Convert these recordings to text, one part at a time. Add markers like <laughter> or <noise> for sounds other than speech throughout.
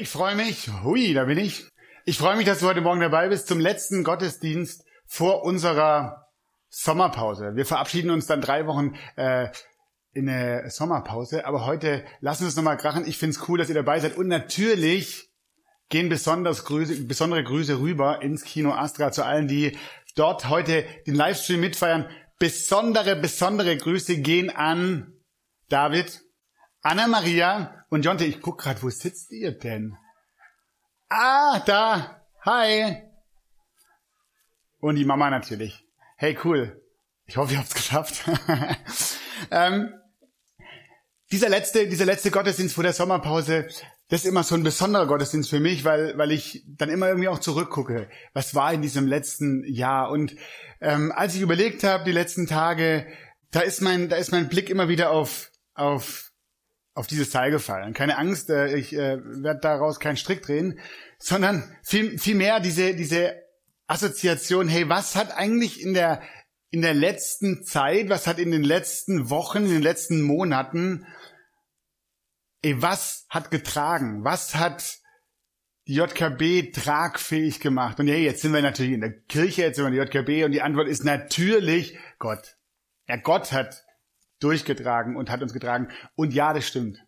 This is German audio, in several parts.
Ich freue mich. Hui, da bin ich. Ich freue mich, dass du heute Morgen dabei bist zum letzten Gottesdienst vor unserer Sommerpause. Wir verabschieden uns dann drei Wochen äh, in eine Sommerpause, aber heute lassen wir es nochmal krachen. Ich finde es cool, dass ihr dabei seid. Und natürlich gehen besonders Grüße, besondere Grüße rüber ins Kino Astra zu allen, die dort heute den Livestream mitfeiern. Besondere, besondere Grüße gehen an David, Anna-Maria und Jonte. Ich guck gerade, wo sitzt ihr denn? Ah, da. Hi. Und die Mama natürlich. Hey, cool. Ich hoffe, ihr habt's geschafft. <laughs> ähm, dieser letzte, dieser letzte Gottesdienst vor der Sommerpause, das ist immer so ein besonderer Gottesdienst für mich, weil, weil ich dann immer irgendwie auch zurückgucke. Was war in diesem letzten Jahr? Und ähm, als ich überlegt habe, die letzten Tage, da ist mein, da ist mein Blick immer wieder auf, auf auf dieses Teil gefallen. Keine Angst, äh, ich äh, werde daraus keinen Strick drehen, sondern viel, viel mehr diese, diese Assoziation, hey, was hat eigentlich in der, in der letzten Zeit, was hat in den letzten Wochen, in den letzten Monaten, ey, was hat getragen? Was hat die JKB tragfähig gemacht? Und hey, jetzt sind wir natürlich in der Kirche, jetzt sind wir in der JKB und die Antwort ist natürlich Gott. Ja, Gott hat durchgetragen und hat uns getragen. Und ja, das stimmt.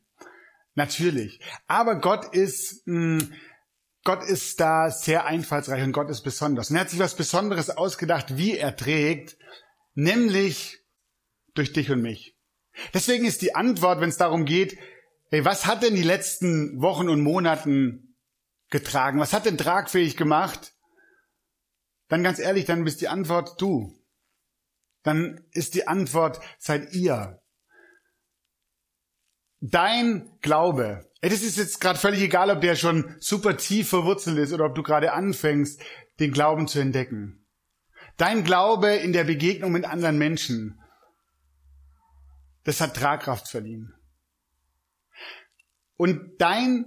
Natürlich. Aber Gott ist, mh, hm, Gott ist da sehr einfallsreich und Gott ist besonders. Und er hat sich was Besonderes ausgedacht, wie er trägt, nämlich durch dich und mich. Deswegen ist die Antwort, wenn es darum geht, hey, was hat denn die letzten Wochen und Monaten getragen? Was hat denn tragfähig gemacht? Dann ganz ehrlich, dann bist die Antwort du dann ist die Antwort, seid ihr. Dein Glaube, das ist jetzt gerade völlig egal, ob der schon super tief verwurzelt ist oder ob du gerade anfängst, den Glauben zu entdecken. Dein Glaube in der Begegnung mit anderen Menschen, das hat Tragkraft verliehen. Und dein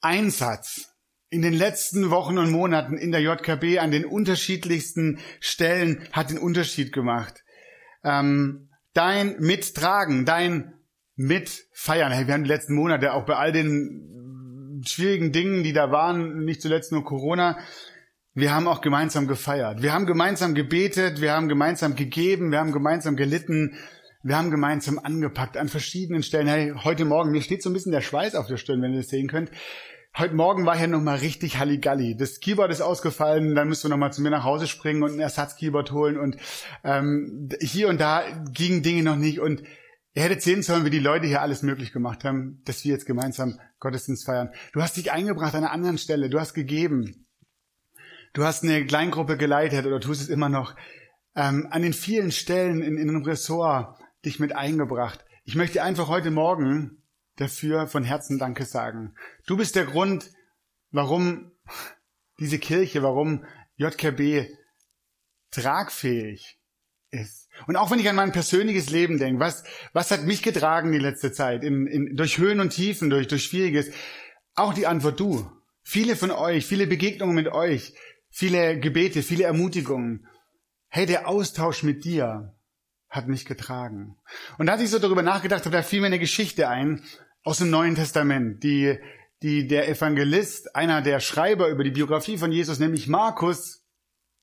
Einsatz in den letzten Wochen und Monaten in der JKB an den unterschiedlichsten Stellen hat den Unterschied gemacht ähm, dein Mittragen, dein Mitfeiern. Hey, wir haben die letzten Monate auch bei all den schwierigen Dingen, die da waren, nicht zuletzt nur Corona, wir haben auch gemeinsam gefeiert. Wir haben gemeinsam gebetet, wir haben gemeinsam gegeben, wir haben gemeinsam gelitten, wir haben gemeinsam angepackt an verschiedenen Stellen. Hey, heute Morgen, mir steht so ein bisschen der Schweiß auf der Stirn, wenn ihr das sehen könnt. Heute Morgen war hier nochmal richtig Halligalli. Das Keyboard ist ausgefallen, dann müssen wir nochmal zu mir nach Hause springen und ein Ersatzkeyboard holen und ähm, hier und da gingen Dinge noch nicht und ihr hättet sehen sollen, wie die Leute hier alles möglich gemacht haben, dass wir jetzt gemeinsam Gottesdienst feiern. Du hast dich eingebracht an einer anderen Stelle, du hast gegeben. Du hast eine Kleingruppe geleitet oder tust es immer noch. Ähm, an den vielen Stellen in, in einem Ressort dich mit eingebracht. Ich möchte einfach heute Morgen dafür von Herzen Danke sagen. Du bist der Grund, warum diese Kirche, warum JKB tragfähig ist. Und auch wenn ich an mein persönliches Leben denke, was, was hat mich getragen die letzte Zeit, in, in, durch Höhen und Tiefen, durch, durch Schwieriges, auch die Antwort du. Viele von euch, viele Begegnungen mit euch, viele Gebete, viele Ermutigungen. Hey, der Austausch mit dir, hat mich getragen. Und als ich so darüber nachgedacht habe, da fiel mir eine Geschichte ein aus dem Neuen Testament, die, die der Evangelist, einer der Schreiber über die Biografie von Jesus, nämlich Markus,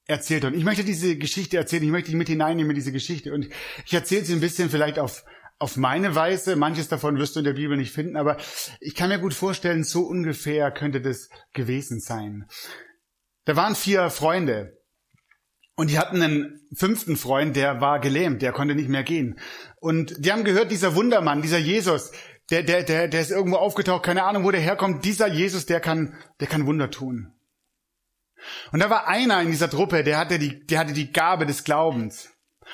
erzählt. Und ich möchte diese Geschichte erzählen, ich möchte dich mit hineinnehmen in diese Geschichte. Und ich erzähle sie ein bisschen vielleicht auf, auf meine Weise. Manches davon wirst du in der Bibel nicht finden, aber ich kann mir gut vorstellen, so ungefähr könnte das gewesen sein. Da waren vier Freunde, und die hatten einen fünften Freund, der war gelähmt, der konnte nicht mehr gehen. Und die haben gehört, dieser Wundermann, dieser Jesus, der, der, der, der ist irgendwo aufgetaucht, keine Ahnung, wo der herkommt. Dieser Jesus, der kann, der kann Wunder tun. Und da war einer in dieser Truppe, der hatte die, der hatte die Gabe des Glaubens.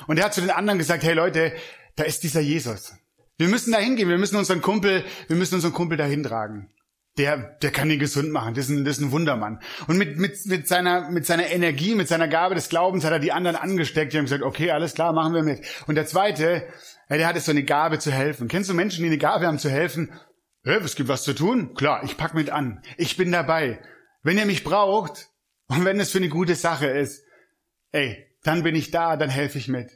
Und der hat zu den anderen gesagt, hey Leute, da ist dieser Jesus. Wir müssen da hingehen, wir müssen unseren Kumpel, wir müssen unseren Kumpel dahin tragen. Der, der kann ihn gesund machen. Das ist ein, das ist ein Wundermann. Und mit, mit, mit seiner, mit seiner Energie, mit seiner Gabe des Glaubens hat er die anderen angesteckt. Die haben gesagt, okay, alles klar, machen wir mit. Und der zweite, ja, der hat so eine Gabe zu helfen. Kennst du Menschen, die eine Gabe haben zu helfen? Hey, es gibt was zu tun? Klar, ich pack mit an. Ich bin dabei. Wenn ihr mich braucht und wenn es für eine gute Sache ist, ey, dann bin ich da, dann helfe ich mit.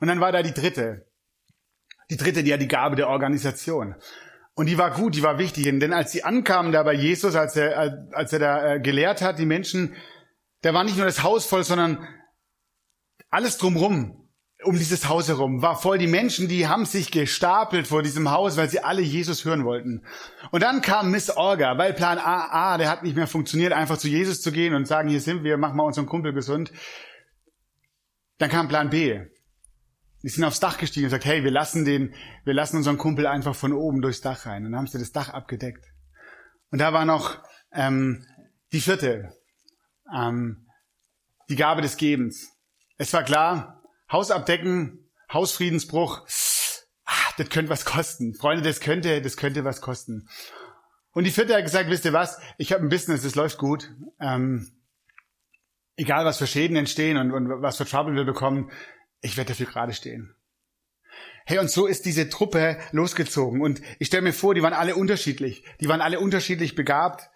Und dann war da die dritte. Die dritte, die hat die Gabe der Organisation. Und die war gut, die war wichtig. Denn als sie ankamen da bei Jesus, als er, als er da äh, gelehrt hat, die Menschen, da war nicht nur das Haus voll, sondern alles drumrum, um dieses Haus herum, war voll. Die Menschen, die haben sich gestapelt vor diesem Haus, weil sie alle Jesus hören wollten. Und dann kam Miss Orga, weil Plan A, A, der hat nicht mehr funktioniert, einfach zu Jesus zu gehen und sagen, hier sind wir, mach mal unseren Kumpel gesund. Dann kam Plan B. Die sind aufs Dach gestiegen und gesagt, hey, wir lassen den, wir lassen unseren Kumpel einfach von oben durchs Dach rein. Und dann haben sie das Dach abgedeckt. Und da war noch ähm, die vierte, ähm, die Gabe des Gebens. Es war klar, Haus abdecken, Hausfriedensbruch, ah, das könnte was kosten. Freunde, das könnte, das könnte was kosten. Und die vierte hat gesagt, wisst ihr was, ich habe ein Business, das läuft gut. Ähm, egal was für Schäden entstehen und, und was für Trouble wir bekommen, ich werde dafür gerade stehen. Hey, und so ist diese Truppe losgezogen. Und ich stelle mir vor, die waren alle unterschiedlich. Die waren alle unterschiedlich begabt,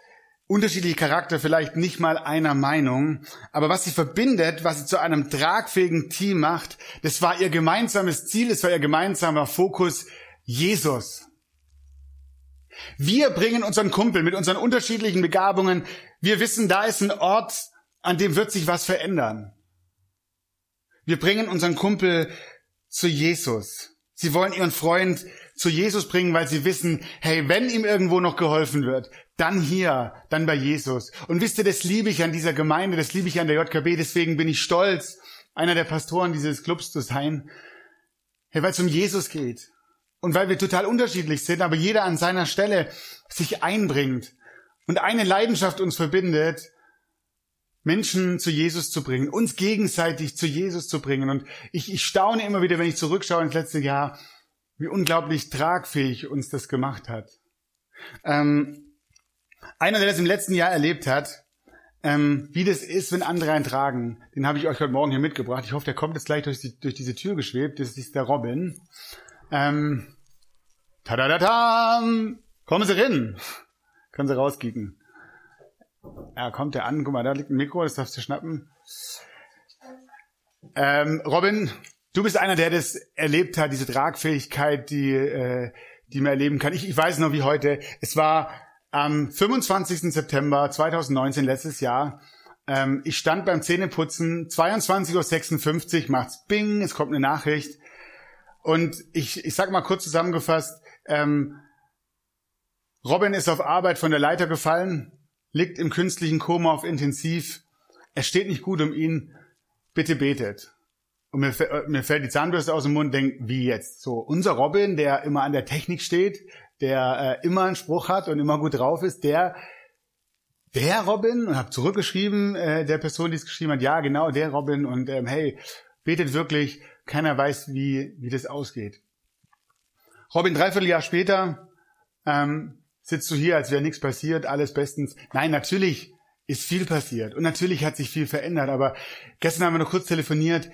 unterschiedliche Charakter, vielleicht nicht mal einer Meinung. Aber was sie verbindet, was sie zu einem tragfähigen Team macht, das war ihr gemeinsames Ziel, das war ihr gemeinsamer Fokus, Jesus. Wir bringen unseren Kumpel mit unseren unterschiedlichen Begabungen. Wir wissen, da ist ein Ort, an dem wird sich was verändern. Wir bringen unseren Kumpel zu Jesus. Sie wollen ihren Freund zu Jesus bringen, weil sie wissen, hey, wenn ihm irgendwo noch geholfen wird, dann hier, dann bei Jesus. Und wisst ihr, das liebe ich an dieser Gemeinde, das liebe ich an der JKB, deswegen bin ich stolz, einer der Pastoren dieses Clubs zu sein. Hey, weil es um Jesus geht. Und weil wir total unterschiedlich sind, aber jeder an seiner Stelle sich einbringt und eine Leidenschaft uns verbindet, Menschen zu Jesus zu bringen, uns gegenseitig zu Jesus zu bringen. Und ich, ich staune immer wieder, wenn ich zurückschaue ins letzte Jahr, wie unglaublich tragfähig uns das gemacht hat. Ähm, einer, der das im letzten Jahr erlebt hat, ähm, wie das ist, wenn andere einen tragen, den habe ich euch heute Morgen hier mitgebracht. Ich hoffe, der kommt jetzt gleich durch, die, durch diese Tür geschwebt. Das ist der Robin. Ähm, Tadadatam! Kommen Sie rein! Können Sie rauskicken. Ja, kommt der an. Guck mal, da liegt ein Mikro, das darfst du schnappen. Ähm, Robin, du bist einer, der das erlebt hat, diese Tragfähigkeit, die, äh, die man erleben kann. Ich, ich weiß noch wie heute. Es war am 25. September 2019, letztes Jahr. Ähm, ich stand beim Zähneputzen, 22.56 Uhr, macht's Bing, es kommt eine Nachricht. Und ich, ich sag mal kurz zusammengefasst, ähm, Robin ist auf Arbeit von der Leiter gefallen, liegt im künstlichen Koma auf Intensiv. Es steht nicht gut um ihn. Bitte betet. Und mir, mir fällt die Zahnbürste aus dem Mund, denk, wie jetzt? So, unser Robin, der immer an der Technik steht, der äh, immer einen Spruch hat und immer gut drauf ist, der, der Robin, und habe zurückgeschrieben, äh, der Person, die es geschrieben hat, ja, genau, der Robin, und ähm, hey, betet wirklich, keiner weiß, wie, wie das ausgeht. Robin, dreiviertel Jahr später, ähm, sitzt du hier, als wäre nichts passiert, alles bestens. Nein, natürlich ist viel passiert und natürlich hat sich viel verändert, aber gestern haben wir noch kurz telefoniert.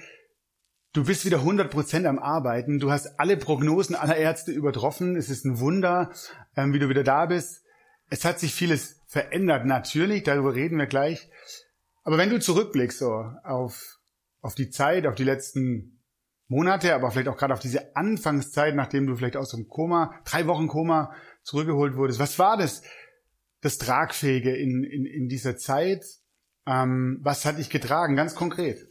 Du bist wieder 100 Prozent am Arbeiten. Du hast alle Prognosen aller Ärzte übertroffen. Es ist ein Wunder, ähm, wie du wieder da bist. Es hat sich vieles verändert, natürlich. Darüber reden wir gleich. Aber wenn du zurückblickst so auf, auf die Zeit, auf die letzten Monate, aber vielleicht auch gerade auf diese Anfangszeit, nachdem du vielleicht aus dem Koma, drei Wochen Koma zurückgeholt wurdest. Was war das, das Tragfähige in, in, in dieser Zeit? Ähm, was hat dich getragen, ganz konkret?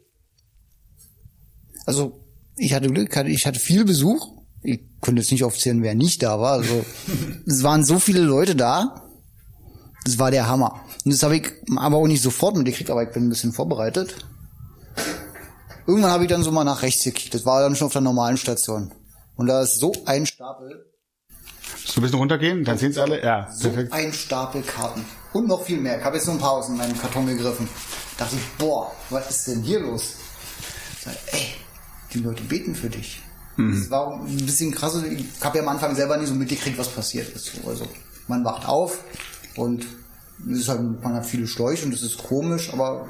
Also ich hatte Glück, ich hatte viel Besuch. Ich könnte jetzt nicht aufzählen, wer nicht da war. Also <laughs> es waren so viele Leute da. Das war der Hammer. Und das habe ich aber auch nicht sofort mitgekriegt, aber ich bin ein bisschen vorbereitet. Irgendwann habe ich dann so mal nach rechts gekickt. Das war dann schon auf der normalen Station. Und da ist so ein Stapel so ein bisschen runtergehen, dann sehen es alle. Ja, so perfekt. ein Stapel Karten. Und noch viel mehr. Ich habe jetzt nur ein paar aus in meinen Karton gegriffen. Da dachte ich, boah, was ist denn hier los? Sag, ey, die Leute beten für dich. Das war ein bisschen krass. Ich habe ja am Anfang selber nie so mitgekriegt, was passiert ist. Also man wacht auf und es ist halt, man hat viele Schläuche und das ist komisch, aber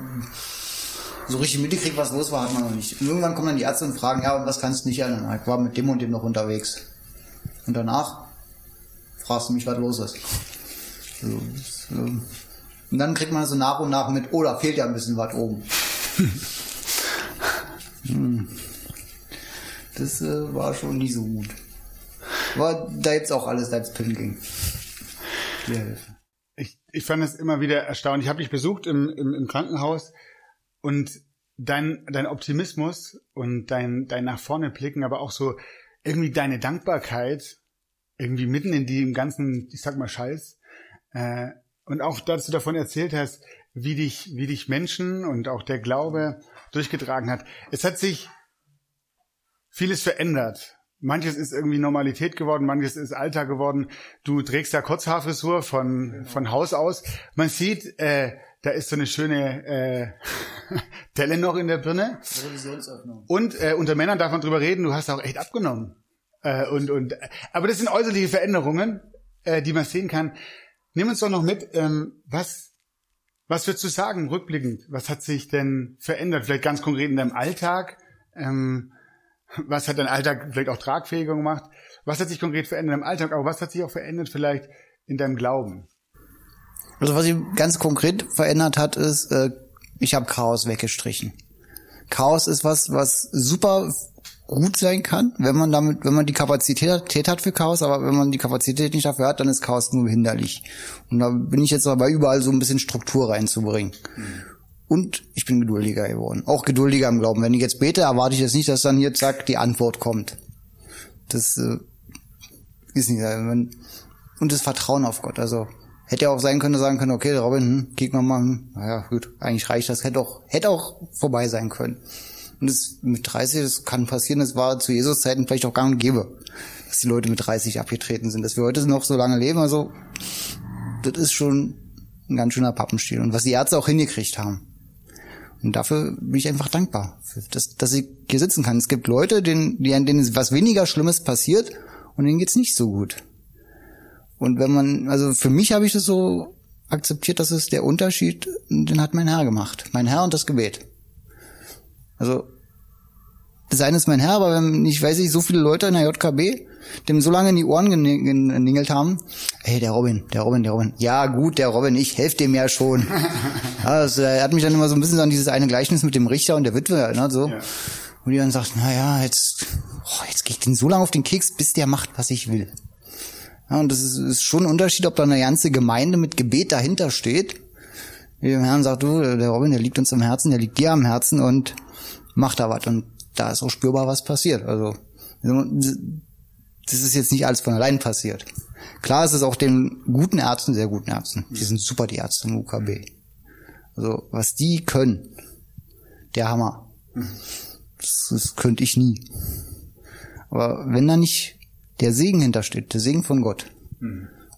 so richtig mitgekriegt, was los war, hat man noch nicht. Und irgendwann kommen dann die Ärzte und fragen, ja, was kannst du nicht ändern? Ich war mit dem und dem noch unterwegs. Und danach fragst du mich, was los ist. So, das, ähm, und dann kriegt man so nach und nach mit, oh, da fehlt ja ein bisschen was oben. <laughs> Hm. Das äh, war schon nie so gut. Aber da jetzt auch alles als Pin ging. Die Hilfe. Ich, ich fand es immer wieder erstaunlich. Ich habe dich besucht im, im, im Krankenhaus und dein, dein Optimismus und dein, dein nach vorne blicken, aber auch so irgendwie deine Dankbarkeit, irgendwie mitten in die im ganzen, ich sag mal, Scheiß. Äh, und auch, dass du davon erzählt hast, wie dich, wie dich Menschen und auch der Glaube durchgetragen hat. Es hat sich vieles verändert. Manches ist irgendwie Normalität geworden, manches ist Alltag geworden. Du trägst ja Kurzhaarfrisur von, von Haus aus. Man sieht, äh, da ist so eine schöne äh, <laughs> Delle noch in der Birne. Revisionsöffnung. Und äh, unter Männern darf man drüber reden, du hast auch echt abgenommen. Äh, und, und, aber das sind äußerliche Veränderungen, äh, die man sehen kann. Nimm uns doch noch mit, ähm, was, was würdest du sagen, rückblickend? Was hat sich denn verändert? Vielleicht ganz konkret in deinem Alltag? Ähm, was hat dein Alltag vielleicht auch tragfähiger gemacht? Was hat sich konkret verändert im Alltag, aber was hat sich auch verändert vielleicht in deinem Glauben? Also was sich ganz konkret verändert hat, ist, äh, ich habe Chaos weggestrichen. Chaos ist was, was super gut sein kann, wenn man damit, wenn man die Kapazität hat für Chaos, aber wenn man die Kapazität nicht dafür hat, dann ist Chaos nur hinderlich. Und da bin ich jetzt dabei, überall so ein bisschen Struktur reinzubringen. Und ich bin geduldiger geworden. Auch geduldiger im Glauben. Wenn ich jetzt bete, erwarte ich jetzt nicht, dass dann hier zack die Antwort kommt. Das äh, ist nicht. äh, wenn- Und das Vertrauen auf Gott. Also hätte ja auch sein können, sagen können, okay, Robin, hm, kick mal mal, hm, naja, gut, eigentlich reicht das. Hätte auch, hätte auch vorbei sein können. Und das mit 30, das kann passieren, das war zu Jesus Zeiten vielleicht auch gang und gäbe, dass die Leute mit 30 abgetreten sind. Dass wir heute noch so lange leben, also das ist schon ein ganz schöner Pappenstiel. Und was die Ärzte auch hingekriegt haben. Und dafür bin ich einfach dankbar, dass, dass ich hier sitzen kann. Es gibt Leute, denen, denen was weniger Schlimmes passiert und denen geht's nicht so gut. Und wenn man, also für mich habe ich das so akzeptiert, dass es der Unterschied, den hat mein Herr gemacht. Mein Herr und das Gebet. Also, das eine ist mein Herr, aber wenn, ich weiß nicht, so viele Leute in der JKB, dem so lange in die Ohren geningelt haben, ey, der Robin, der Robin, der Robin. Ja, gut, der Robin, ich helfe dem ja schon. <laughs> also, er hat mich dann immer so ein bisschen an dieses eine Gleichnis mit dem Richter und der Witwe erinnert, so. Ja. Und die dann sagt, na ja, jetzt, oh, jetzt gehe ich den so lange auf den Keks, bis der macht, was ich will. Ja, und das ist, ist schon ein Unterschied, ob da eine ganze Gemeinde mit Gebet dahinter steht. Wie dem Herrn sagt, du, der Robin, der liegt uns am Herzen, der liegt dir am Herzen und macht da was. Und da ist auch spürbar was passiert. Also, das ist jetzt nicht alles von allein passiert. Klar ist es auch den guten Ärzten, sehr guten Ärzten. Die sind super, die Ärzte im UKB. Also, was die können, der Hammer. Das, das könnte ich nie. Aber wenn da nicht der Segen hintersteht, der Segen von Gott,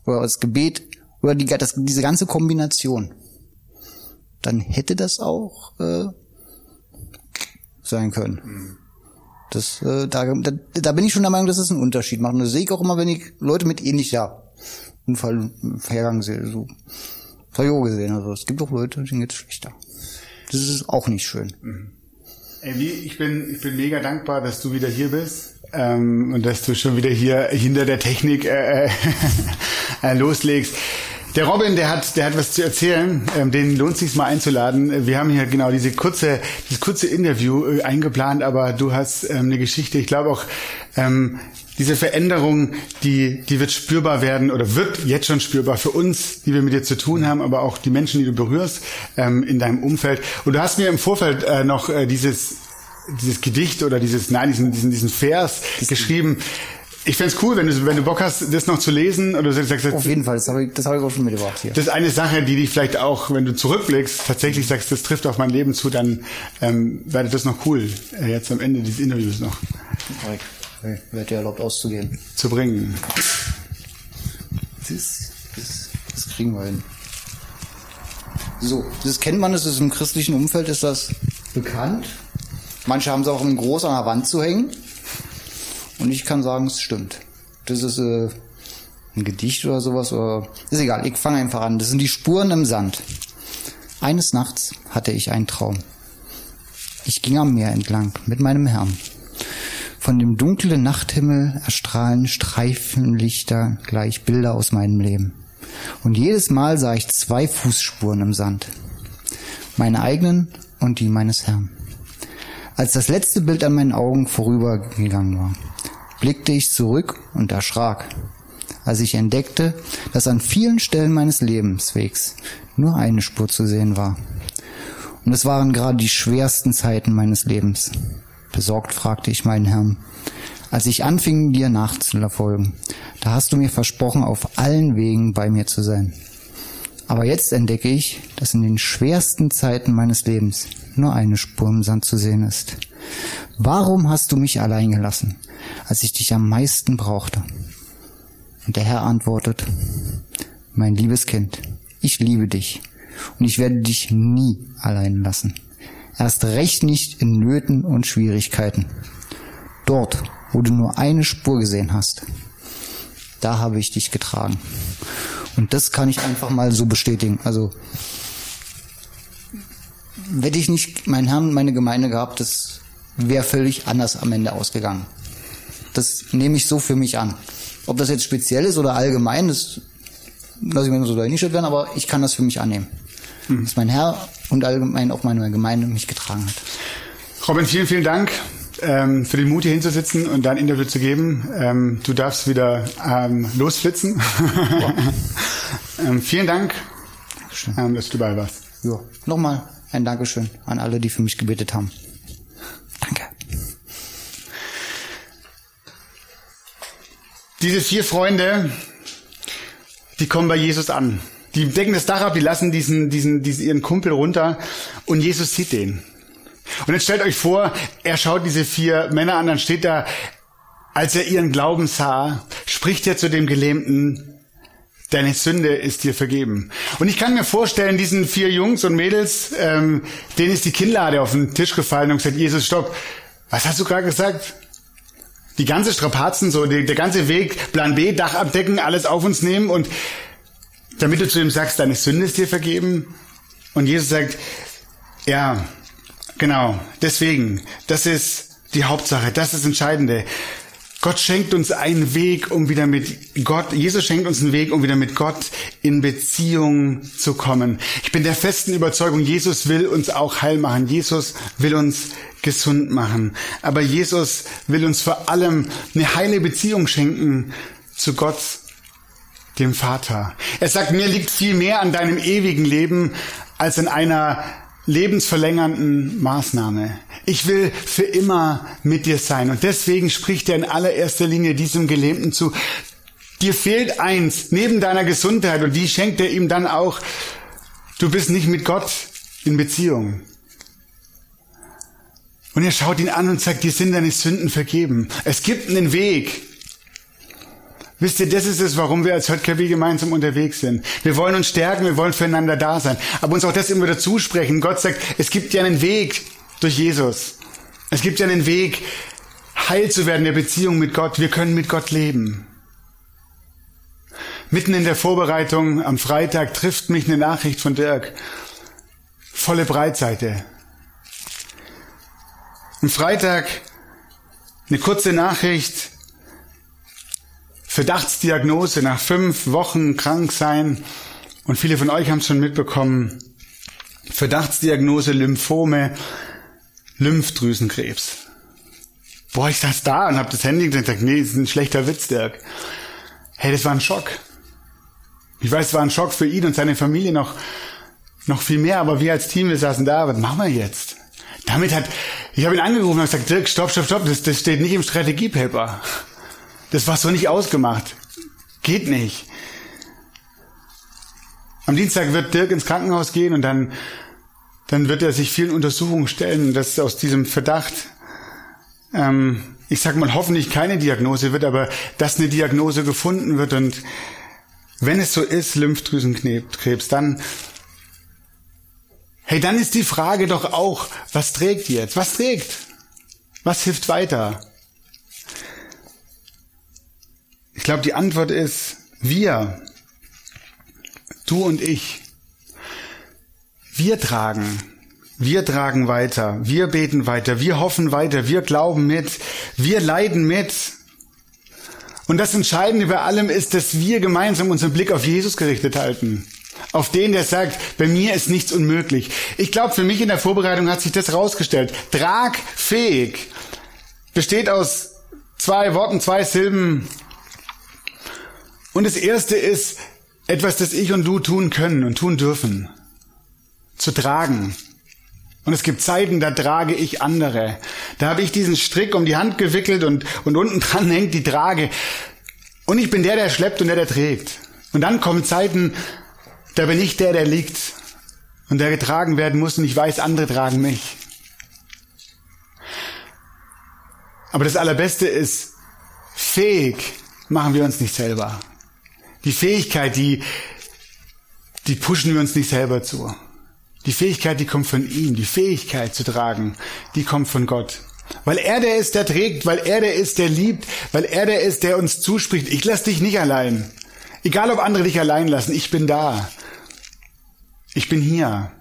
oder das Gebet, oder die, das, diese ganze Kombination, dann hätte das auch äh, sein können. Das, äh, da, da, da bin ich schon der Meinung, dass es einen Unterschied macht. Und das sehe ich auch immer, wenn ich Leute mit ähnlicher Unfall, Vergang sehe. So. Das habe ich auch gesehen. Also es gibt auch Leute, denen geht's schlechter. Das ist auch nicht schön. Ey, wie, ich bin, ich bin mega dankbar, dass du wieder hier bist ähm, und dass du schon wieder hier hinter der Technik äh, äh, <laughs> loslegst. Der Robin, der hat, der hat was zu erzählen. Ähm, den lohnt sich mal einzuladen. Wir haben hier genau diese kurze, dieses kurze Interview äh, eingeplant, aber du hast ähm, eine Geschichte. Ich glaube auch ähm, diese Veränderung, die, die wird spürbar werden oder wird jetzt schon spürbar für uns, die wir mit dir zu tun haben, aber auch die Menschen, die du berührst ähm, in deinem Umfeld. Und du hast mir im Vorfeld äh, noch äh, dieses dieses Gedicht oder dieses, nein, diesen, diesen, diesen Vers geschrieben. Ich fänd's cool, wenn du, wenn du Bock hast, das noch zu lesen oder du sagst, Auf das jeden Fall, das habe ich, das habe ich auch schon mitgebracht hier. ist eine Sache, die dich vielleicht auch, wenn du zurückblickst, tatsächlich sagst, das trifft auf mein Leben zu, dann ähm, wäre das noch cool, äh, jetzt am Ende dieses Interviews noch Korrekt. Okay. Wird dir erlaubt auszugehen. zu bringen. Das, das, das kriegen wir hin. So, das kennt man, das ist im christlichen Umfeld, ist das bekannt. Manche haben es auch in groß an der Wand zu hängen. Und ich kann sagen, es stimmt. Das ist äh, ein Gedicht oder sowas. Oder, ist egal, ich fange einfach an. Das sind die Spuren im Sand. Eines Nachts hatte ich einen Traum. Ich ging am Meer entlang mit meinem Herrn. Von dem dunklen Nachthimmel erstrahlen Streifenlichter gleich Bilder aus meinem Leben. Und jedes Mal sah ich zwei Fußspuren im Sand. Meine eigenen und die meines Herrn. Als das letzte Bild an meinen Augen vorübergegangen war, blickte ich zurück und erschrak, als ich entdeckte, dass an vielen Stellen meines Lebenswegs nur eine Spur zu sehen war. Und es waren gerade die schwersten Zeiten meines Lebens. Besorgt fragte ich meinen Herrn, als ich anfing, dir nachzufolgen. Da hast du mir versprochen, auf allen Wegen bei mir zu sein. Aber jetzt entdecke ich, dass in den schwersten Zeiten meines Lebens nur eine Spur im Sand zu sehen ist. Warum hast du mich allein gelassen, als ich dich am meisten brauchte? Und der Herr antwortet, mein liebes Kind, ich liebe dich und ich werde dich nie allein lassen. Erst recht nicht in Nöten und Schwierigkeiten. Dort, wo du nur eine Spur gesehen hast, da habe ich dich getragen. Und das kann ich einfach mal so bestätigen. Also, hätte ich nicht meinen Herrn, meine Gemeinde gehabt, das wäre völlig anders am Ende ausgegangen. Das nehme ich so für mich an. Ob das jetzt speziell ist oder allgemein, das lasse ich mir so dahingestellt werden, aber ich kann das für mich annehmen. Mhm. Dass mein Herr und allgemein auch meine Gemeinde mich getragen hat. Robin, vielen, vielen Dank ähm, für den Mut hier hinzusitzen und dein Interview zu geben. Ähm, du darfst wieder ähm, losflitzen. <laughs> ähm, vielen Dank, ähm, dass du dabei warst. Ja, nochmal ein Dankeschön an alle, die für mich gebetet haben. Diese vier Freunde, die kommen bei Jesus an. Die decken das Dach ab, die lassen diesen, diesen, diesen ihren Kumpel runter und Jesus sieht den. Und jetzt stellt euch vor, er schaut diese vier Männer an, dann steht da, als er ihren Glauben sah, spricht er zu dem Gelähmten, deine Sünde ist dir vergeben. Und ich kann mir vorstellen, diesen vier Jungs und Mädels, ähm, denen ist die Kinnlade auf den Tisch gefallen und gesagt, Jesus, stopp, was hast du gerade gesagt? Die ganze Strapazen, so die, der ganze Weg, Plan B, Dach abdecken, alles auf uns nehmen und damit du zu ihm sagst, deine Sünde ist dir vergeben. Und Jesus sagt, ja, Genau, deswegen, das ist die Hauptsache, das ist das Entscheidende. Gott schenkt uns einen Weg, um wieder mit Gott, Jesus schenkt uns einen Weg, um wieder mit Gott in Beziehung zu kommen. Ich bin der festen Überzeugung, Jesus will uns auch heil machen. Jesus will uns gesund machen. Aber Jesus will uns vor allem eine heile Beziehung schenken zu Gott, dem Vater. Er sagt, mir liegt viel mehr an deinem ewigen Leben als an einer lebensverlängernden Maßnahme. Ich will für immer mit dir sein. Und deswegen spricht er in allererster Linie diesem Gelähmten zu. Dir fehlt eins neben deiner Gesundheit und die schenkt er ihm dann auch. Du bist nicht mit Gott in Beziehung. Und er schaut ihn an und sagt, dir sind deine Sünden vergeben. Es gibt einen Weg. Wisst ihr, das ist es, warum wir als JKW gemeinsam unterwegs sind. Wir wollen uns stärken, wir wollen füreinander da sein. Aber uns auch das immer dazu sprechen. Gott sagt, es gibt ja einen Weg durch Jesus. Es gibt ja einen Weg, heil zu werden in der Beziehung mit Gott. Wir können mit Gott leben. Mitten in der Vorbereitung am Freitag trifft mich eine Nachricht von Dirk. Volle Breitseite. Am Freitag eine kurze Nachricht, Verdachtsdiagnose nach fünf Wochen krank sein. Und viele von euch haben es schon mitbekommen. Verdachtsdiagnose Lymphome, Lymphdrüsenkrebs. Boah, ich saß da und habe das Handy gesagt, nee, das ist ein schlechter Witz, Dirk. Hey, das war ein Schock. Ich weiß, es war ein Schock für ihn und seine Familie noch, noch viel mehr, aber wir als Team, wir saßen da, was machen wir jetzt? Damit hat, ich habe ihn angerufen und gesagt, Dirk, stopp, stopp, stopp, das, das steht nicht im Strategiepaper. Das war so nicht ausgemacht. Geht nicht. Am Dienstag wird Dirk ins Krankenhaus gehen und dann, dann wird er sich vielen Untersuchungen stellen, dass aus diesem Verdacht, ähm, ich sag mal, hoffentlich keine Diagnose wird, aber dass eine Diagnose gefunden wird und wenn es so ist, Lymphdrüsenkrebs, dann, hey, dann ist die Frage doch auch, was trägt jetzt? Was trägt? Was hilft weiter? Ich glaube, die Antwort ist wir, du und ich. Wir tragen, wir tragen weiter, wir beten weiter, wir hoffen weiter, wir glauben mit, wir leiden mit. Und das Entscheidende bei allem ist, dass wir gemeinsam unseren Blick auf Jesus gerichtet halten. Auf den, der sagt, bei mir ist nichts unmöglich. Ich glaube, für mich in der Vorbereitung hat sich das herausgestellt. Tragfähig besteht aus zwei Worten, zwei Silben. Und das erste ist etwas, das ich und du tun können und tun dürfen. Zu tragen. Und es gibt Zeiten, da trage ich andere. Da habe ich diesen Strick um die Hand gewickelt und, und unten <laughs> dran hängt die Trage. Und ich bin der, der schleppt und der, der trägt. Und dann kommen Zeiten, da bin ich der, der liegt und der getragen werden muss und ich weiß, andere tragen mich. Aber das Allerbeste ist, fähig machen wir uns nicht selber. Die Fähigkeit, die, die pushen wir uns nicht selber zu. Die Fähigkeit, die kommt von ihm. Die Fähigkeit zu tragen, die kommt von Gott. Weil er der ist, der trägt, weil er der ist, der liebt, weil er der ist, der uns zuspricht. Ich lass dich nicht allein. Egal, ob andere dich allein lassen, ich bin da. Ich bin hier.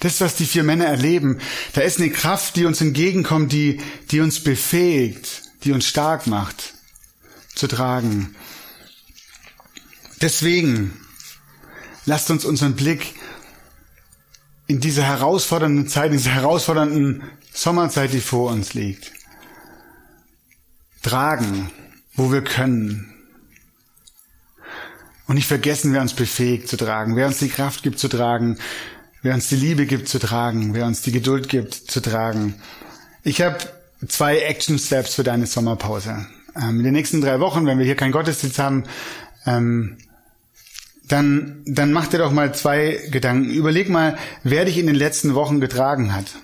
Das, was die vier Männer erleben, da ist eine Kraft, die uns entgegenkommt, die, die uns befähigt, die uns stark macht, zu tragen. Deswegen lasst uns unseren Blick in diese herausfordernden Zeit, in diese herausfordernden Sommerzeit, die vor uns liegt, tragen, wo wir können. Und nicht vergessen, wer uns befähigt zu tragen, wer uns die Kraft gibt zu tragen, wer uns die Liebe gibt zu tragen, wer uns die Geduld gibt zu tragen. Ich habe zwei Action Steps für deine Sommerpause. Ähm, in den nächsten drei Wochen, wenn wir hier keinen Gottesdienst haben, ähm, dann, dann mach dir doch mal zwei Gedanken. Überleg mal, wer dich in den letzten Wochen getragen hat.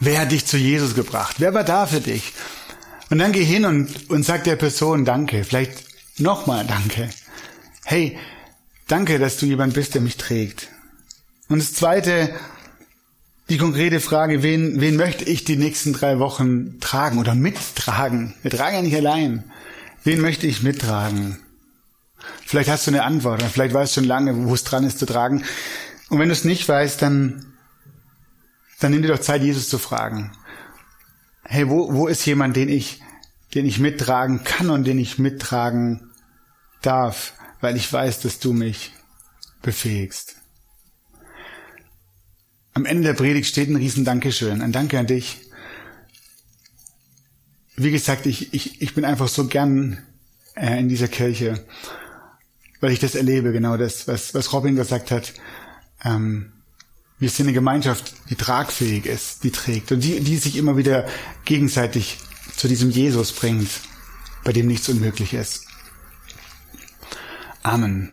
Wer hat dich zu Jesus gebracht? Wer war da für dich? Und dann geh hin und, und sag der Person Danke. Vielleicht nochmal Danke. Hey, danke, dass du jemand bist, der mich trägt. Und das zweite, die konkrete Frage, wen, wen möchte ich die nächsten drei Wochen tragen oder mittragen? Wir tragen ja nicht allein. Wen möchte ich mittragen? Vielleicht hast du eine Antwort, vielleicht weißt du schon lange, wo es dran ist zu tragen. Und wenn du es nicht weißt, dann, dann nimm dir doch Zeit, Jesus zu fragen. Hey, wo, wo ist jemand, den ich, den ich mittragen kann und den ich mittragen darf, weil ich weiß, dass du mich befähigst. Am Ende der Predigt steht ein riesen Dankeschön, ein Danke an dich. Wie gesagt, ich, ich, ich bin einfach so gern äh, in dieser Kirche weil ich das erlebe, genau das, was, was Robin gesagt hat. Ähm, wir sind eine Gemeinschaft, die tragfähig ist, die trägt und die, die sich immer wieder gegenseitig zu diesem Jesus bringt, bei dem nichts unmöglich ist. Amen.